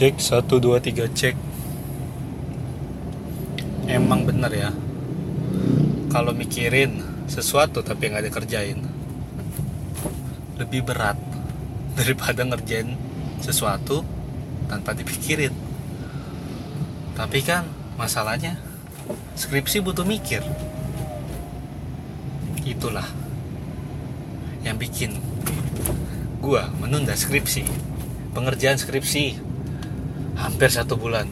Cek 1 2 3 cek. Emang bener ya. Kalau mikirin sesuatu tapi nggak dikerjain lebih berat daripada ngerjain sesuatu tanpa dipikirin. Tapi kan masalahnya skripsi butuh mikir. Itulah yang bikin gua menunda skripsi pengerjaan skripsi hampir satu bulan.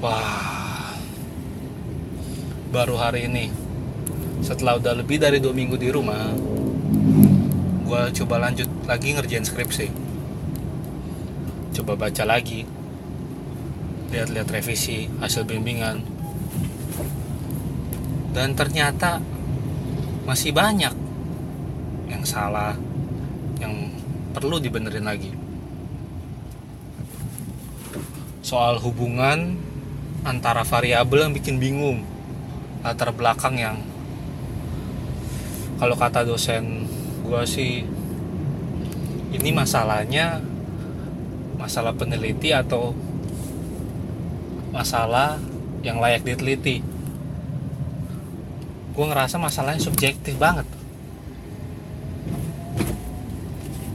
Wah. Baru hari ini. Setelah udah lebih dari dua minggu di rumah gua coba lanjut lagi ngerjain skripsi. Coba baca lagi. Lihat-lihat revisi hasil bimbingan. Dan ternyata masih banyak yang salah yang perlu dibenerin lagi soal hubungan antara variabel yang bikin bingung latar belakang yang kalau kata dosen gue sih ini masalahnya masalah peneliti atau masalah yang layak diteliti. Gue ngerasa masalahnya subjektif banget.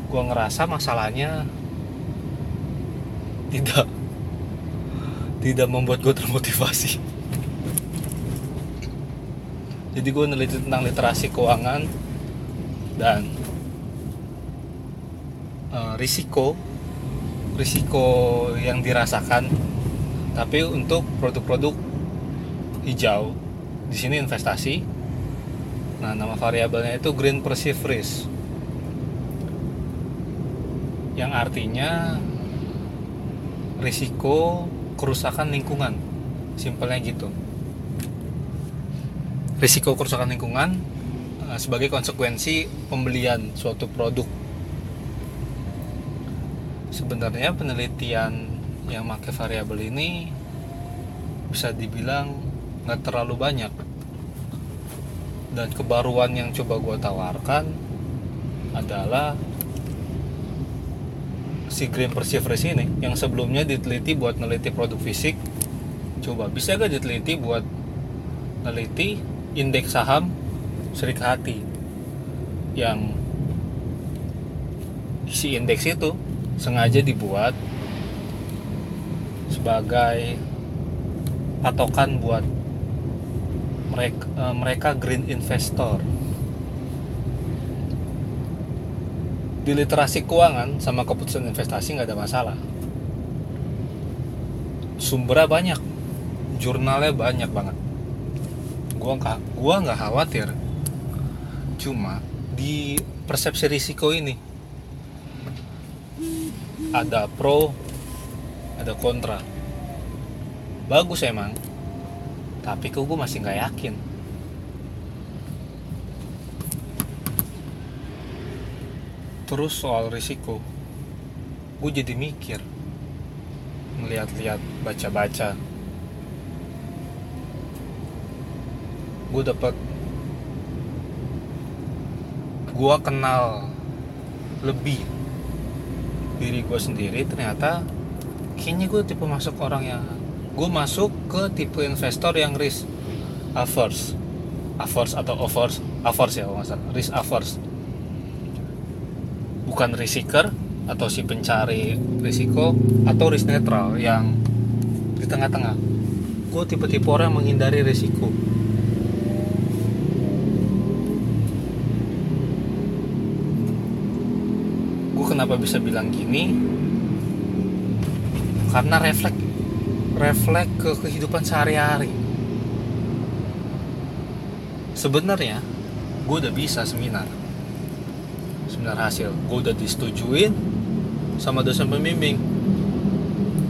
Gue ngerasa masalahnya tidak tidak membuat gue termotivasi. Jadi gue neliti tentang literasi keuangan dan uh, risiko risiko yang dirasakan. Tapi untuk produk-produk hijau di sini investasi. Nah nama variabelnya itu green perceived risk. Yang artinya risiko kerusakan lingkungan. Simpelnya gitu. Risiko kerusakan lingkungan uh, sebagai konsekuensi pembelian suatu produk. Sebenarnya penelitian yang pakai variabel ini bisa dibilang nggak terlalu banyak. Dan kebaruan yang coba gue tawarkan adalah si green perseverance ini yang sebelumnya diteliti buat neliti produk fisik. Coba bisa gak diteliti buat neliti indeks saham Serik Hati? Yang si indeks itu sengaja dibuat sebagai patokan buat mereka, mereka green investor di literasi keuangan sama keputusan investasi nggak ada masalah. Sumbernya banyak jurnalnya banyak banget. Gua nggak gua nggak khawatir. Cuma di persepsi risiko ini ada pro ada kontra. Bagus emang tapi kok gue masih nggak yakin terus soal risiko. Gue jadi mikir melihat-lihat baca-baca. Gue dapat gue kenal lebih diri gue sendiri ternyata kayaknya gue tipe masuk orang yang gue masuk ke tipe investor yang risk averse. Averse atau averse averse ya kalau risk averse bukan risiker atau si pencari risiko atau risk netral yang di tengah-tengah. Gue tipe-tipe orang yang menghindari risiko. Gue kenapa bisa bilang gini? Karena refleks refleks ke kehidupan sehari-hari. Sebenarnya gue udah bisa seminar seminar hasil. Gue udah disetujuin sama dosen pembimbing.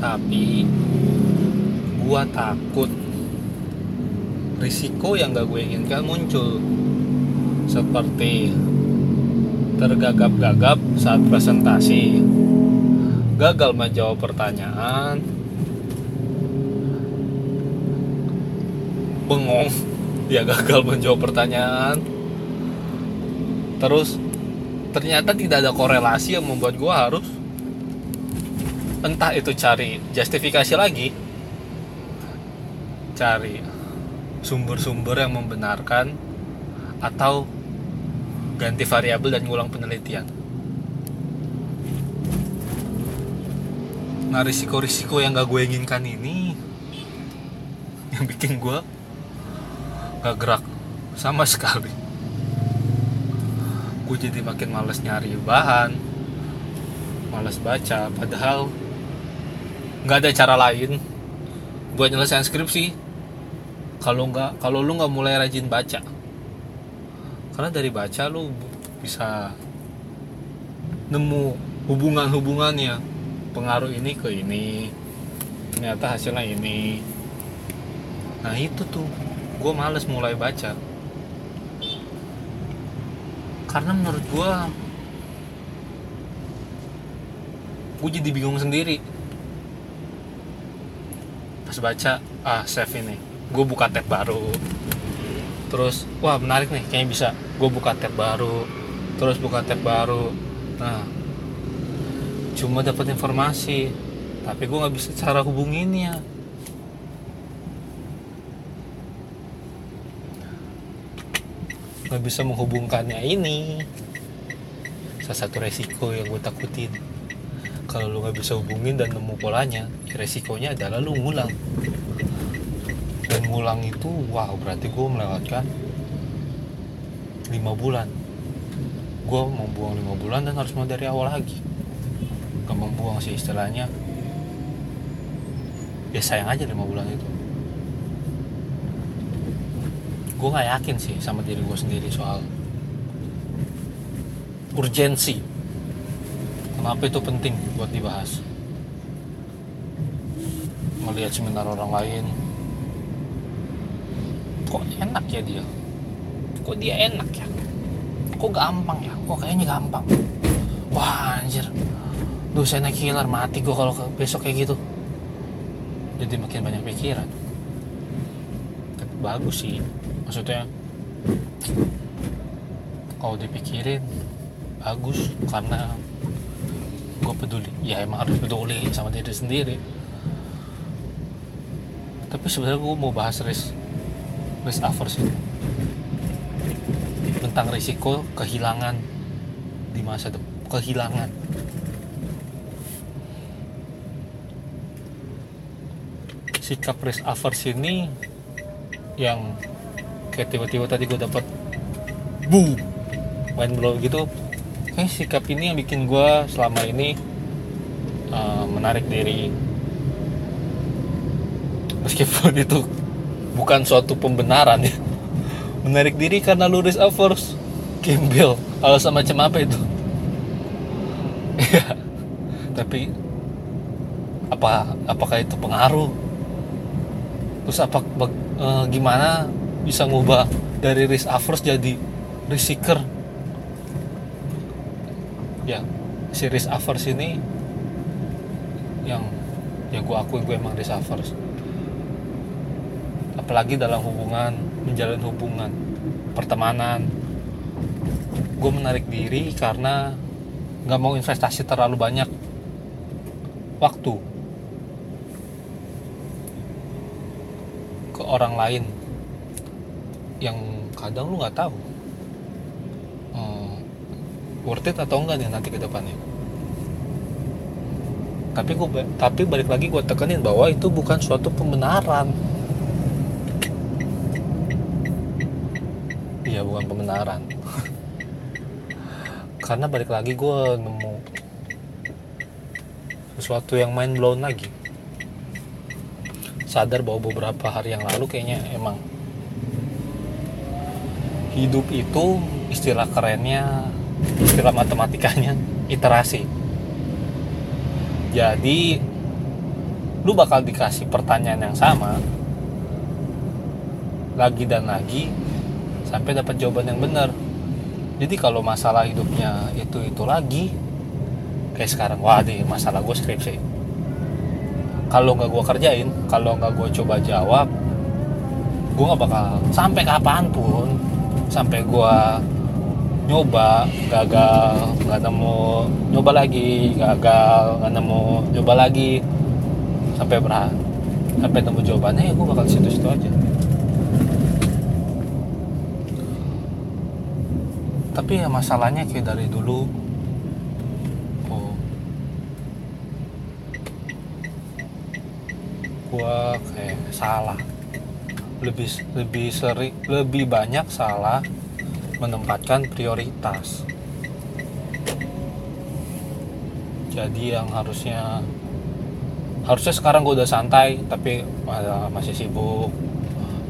Tapi gue takut risiko yang gak gue inginkan muncul. Seperti tergagap-gagap saat presentasi. Gagal menjawab pertanyaan. Bengong. Ya gagal menjawab pertanyaan. Terus ternyata tidak ada korelasi yang membuat gue harus entah itu cari justifikasi lagi cari sumber-sumber yang membenarkan atau ganti variabel dan ngulang penelitian. Nah risiko-risiko yang gak gue inginkan ini yang bikin gue gak gerak sama sekali gue jadi makin males nyari bahan males baca padahal nggak ada cara lain buat nyelesain skripsi. Kalau nggak kalau lu nggak mulai rajin baca karena dari baca lu bisa nemu hubungan-hubungannya pengaruh ini ke ini ternyata hasilnya ini. Nah itu tuh gue males mulai baca karena menurut gue gue jadi bingung sendiri. Pas baca ah save ini gue buka tab baru. Terus wah menarik nih kayaknya bisa. Gue buka tab baru terus buka tab baru. Nah cuma dapat informasi tapi gue nggak bisa cara hubunginnya nggak bisa menghubungkannya ini. Salah satu resiko yang gue takutin. Kalau lu nggak bisa hubungin dan nemu polanya ya resikonya adalah lu ngulang. Dan ngulang itu wow berarti gue melewatkan lima bulan. Gue membuang lima bulan dan harus mulai dari awal lagi. Gak membuang sih istilahnya. Ya sayang aja lima bulan itu gue nggak yakin sih sama diri gue sendiri soal urgensi. Kenapa itu penting buat dibahas? Melihat seminar orang lain. Kok enak ya dia? Kok dia enak ya? Kok gampang ya? Kok kayaknya gampang. Wah anjir. Naik killer mati gue kalau besok kayak gitu. Jadi makin banyak pikiran. Bagus sih maksudnya kalau dipikirin bagus karena gue peduli. Ya emang harus peduli sama diri sendiri. Tapi sebenarnya gue mau bahas risk risk averse itu tentang risiko kehilangan di masa depan. Kehilangan. Sikap risk averse ini yang kayak tiba-tiba tadi gue dapat boom. main blow gitu. Kayak sikap ini yang bikin gue selama ini uh, menarik diri. Meskipun itu bukan suatu pembenaran ya. Menarik diri karena lu risk averse gembel alasan macam apa itu? Ya tapi apa apakah itu pengaruh? Terus apa uh, gimana bisa ngubah dari risk averse jadi risk seeker. Ya si risk averse ini yang ya gue akui gue emang risk averse. Apalagi dalam hubungan menjalin hubungan pertemanan. Gue menarik diri karena nggak mau investasi terlalu banyak waktu ke orang lain yang kadang lu nggak tahu. Hmm, worth it atau enggak nih nanti ke depannya. Tapi gue tapi balik lagi gue tekenin bahwa itu bukan suatu pembenaran. Iya bukan pembenaran. Karena balik lagi gue nemu sesuatu yang main blown lagi. Sadar bahwa beberapa hari yang lalu kayaknya emang hidup itu istilah kerennya istilah matematikanya iterasi. Jadi lu bakal dikasih pertanyaan yang sama lagi dan lagi sampai dapat jawaban yang benar. Jadi kalau masalah hidupnya itu itu lagi kayak sekarang wah deh masalah gue skripsi. Kalau nggak gue kerjain kalau nggak gue coba jawab gue nggak bakal sampai kapan pun sampai gue nyoba gagal nggak nemu nyoba lagi gagal nggak nemu nyoba lagi. Sampai berat sampai nemu jawabannya ya gue bakal situ-situ aja. Tapi ya masalahnya kayak dari dulu oh gua kayak salah lebih lebih sering lebih banyak salah menempatkan prioritas. Jadi yang harusnya harusnya sekarang gue udah santai tapi masih sibuk.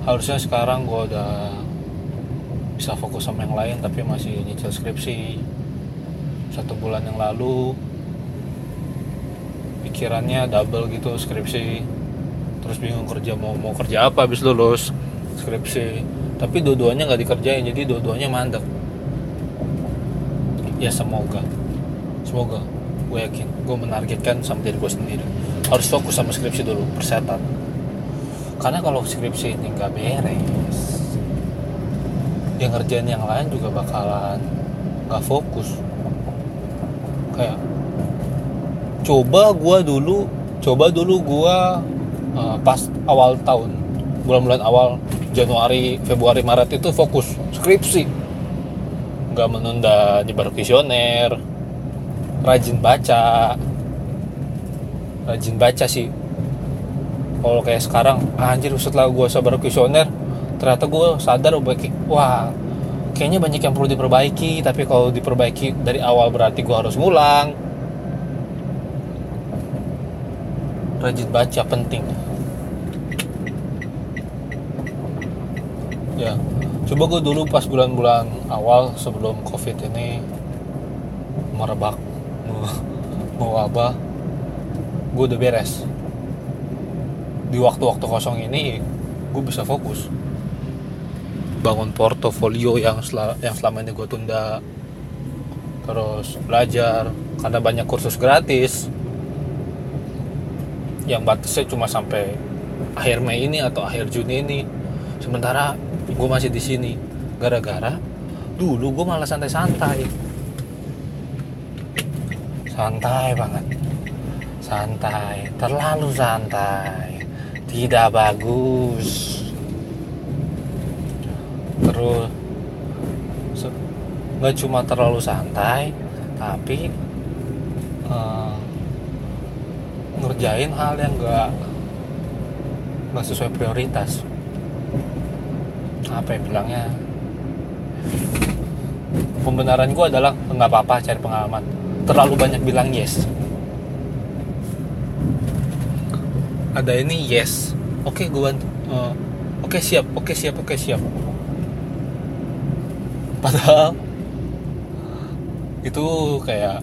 Harusnya sekarang gue udah bisa fokus sama yang lain tapi masih nyicil skripsi. Satu bulan yang lalu pikirannya double gitu skripsi terus bingung kerja mau mau kerja apa habis lulus skripsi. Tapi dua-duanya nggak dikerjain jadi dua-duanya mandek. Ya semoga. Semoga. Gue yakin. Gue menargetkan sama diri gue sendiri. Harus fokus sama skripsi dulu persetan. Karena kalau skripsi ini nggak beres yang ngerjain yang lain juga bakalan nggak fokus. Kayak coba gua dulu coba dulu gua uh, pas awal tahun bulan-bulan awal Januari Februari Maret itu fokus skripsi. Nggak menunda nyebar visioner rajin baca. Rajin baca sih. Kalau kayak sekarang anjir setelah gue sabar kuesioner ternyata gue sadar wah kayaknya banyak yang perlu diperbaiki. Tapi kalau diperbaiki dari awal berarti gue harus ngulang rajin baca penting. Ya coba gue dulu pas bulan-bulan awal sebelum covid ini merebak mewabah gue udah beres. Di waktu-waktu kosong ini gue bisa fokus. Bangun portofolio yang sel yang selama ini gue tunda. Terus belajar karena banyak kursus gratis yang batasnya cuma sampai akhir Mei ini atau akhir Juni ini. Sementara gue masih di sini. Gara-gara dulu gue malah santai-santai. Santai banget. Santai. Terlalu santai. Tidak bagus. Terus nggak cuma terlalu santai tapi uh, ngerjain hal yang nggak nggak sesuai prioritas. Apa yang bilangnya? Pembenaran gue adalah nggak apa-apa cari pengalaman. Terlalu banyak bilang yes. Ada ini yes. Oke okay, gue bantu. Uh, oke okay, siap. Oke okay, siap. Oke okay, siap. Padahal itu kayak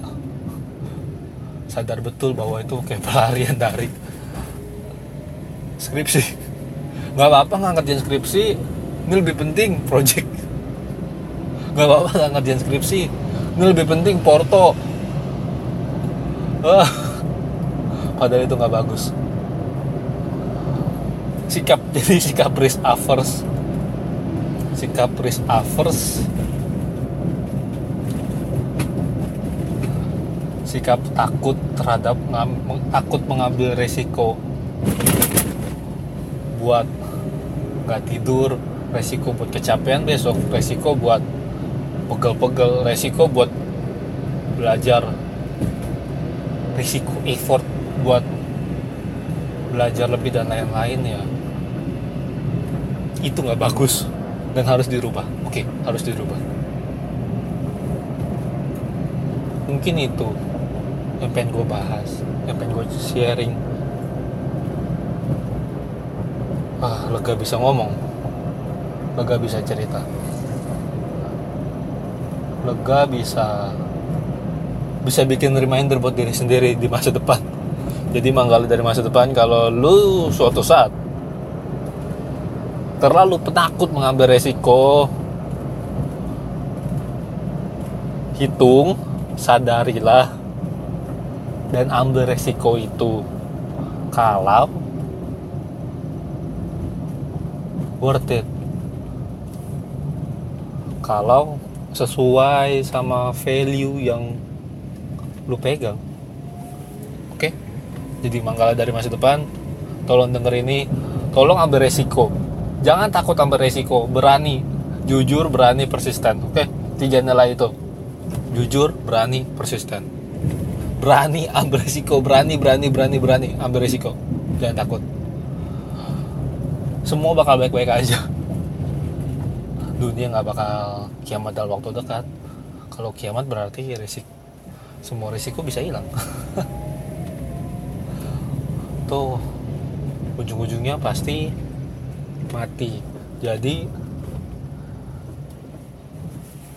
sadar betul bahwa itu kayak pelarian dari skripsi. Nggak apa-apa nggak ngerjain skripsi ini lebih penting project. Nggak apa-apa nggak ngerjain skripsi ini lebih penting porto. Ah, padahal itu nggak bagus. Sikap jadi sikap risk averse. Sikap risk averse sikap takut terhadap takut mengambil resiko buat nggak tidur resiko buat kecapean besok resiko buat pegel-pegel resiko buat belajar risiko effort buat belajar lebih dan lain-lain ya. Itu nggak bagus dan harus dirubah. Oke harus dirubah. Mungkin itu yang pengen gue bahas yang pengen gue sharing. Ah lega bisa ngomong. Lega bisa cerita. Lega bisa bisa bikin reminder buat diri sendiri di masa depan. Jadi manggal dari masa depan kalau lu suatu saat terlalu penakut mengambil resiko hitung sadarilah dan ambil resiko itu kalau worth it. Kalau sesuai sama value yang lu pegang. Oke? Jadi manggala dari masa depan tolong denger ini. Tolong ambil resiko. Jangan takut ambil resiko. Berani. Jujur berani persisten. Oke? Tiga nilai itu. Jujur berani persisten berani ambil resiko berani berani berani berani ambil resiko. Jangan takut. Semua bakal baik-baik aja. Dunia nggak bakal kiamat dalam waktu dekat. Kalau kiamat berarti resik semua risiko bisa hilang. Tuh ujung-ujungnya pasti mati. Jadi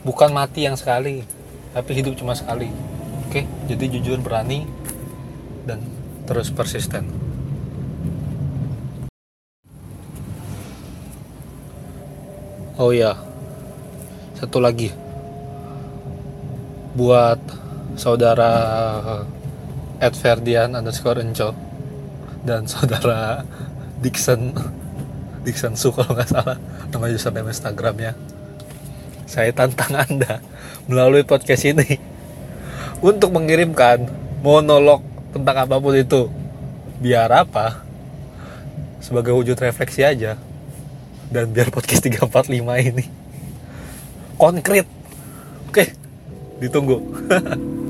bukan mati yang sekali tapi hidup cuma sekali oke jadi jujur berani dan terus persisten. Oh iya, satu lagi. Buat saudara Ed Ferdian underscore Enco dan saudara Dixon Dixon Su kalau nggak salah. Nama username Instagramnya. Saya tantang anda melalui podcast ini untuk mengirimkan monolog tentang apa pun itu. Biar apa? Sebagai wujud refleksi aja. Dan biar podcast 345 ini. Konkret. Oke ditunggu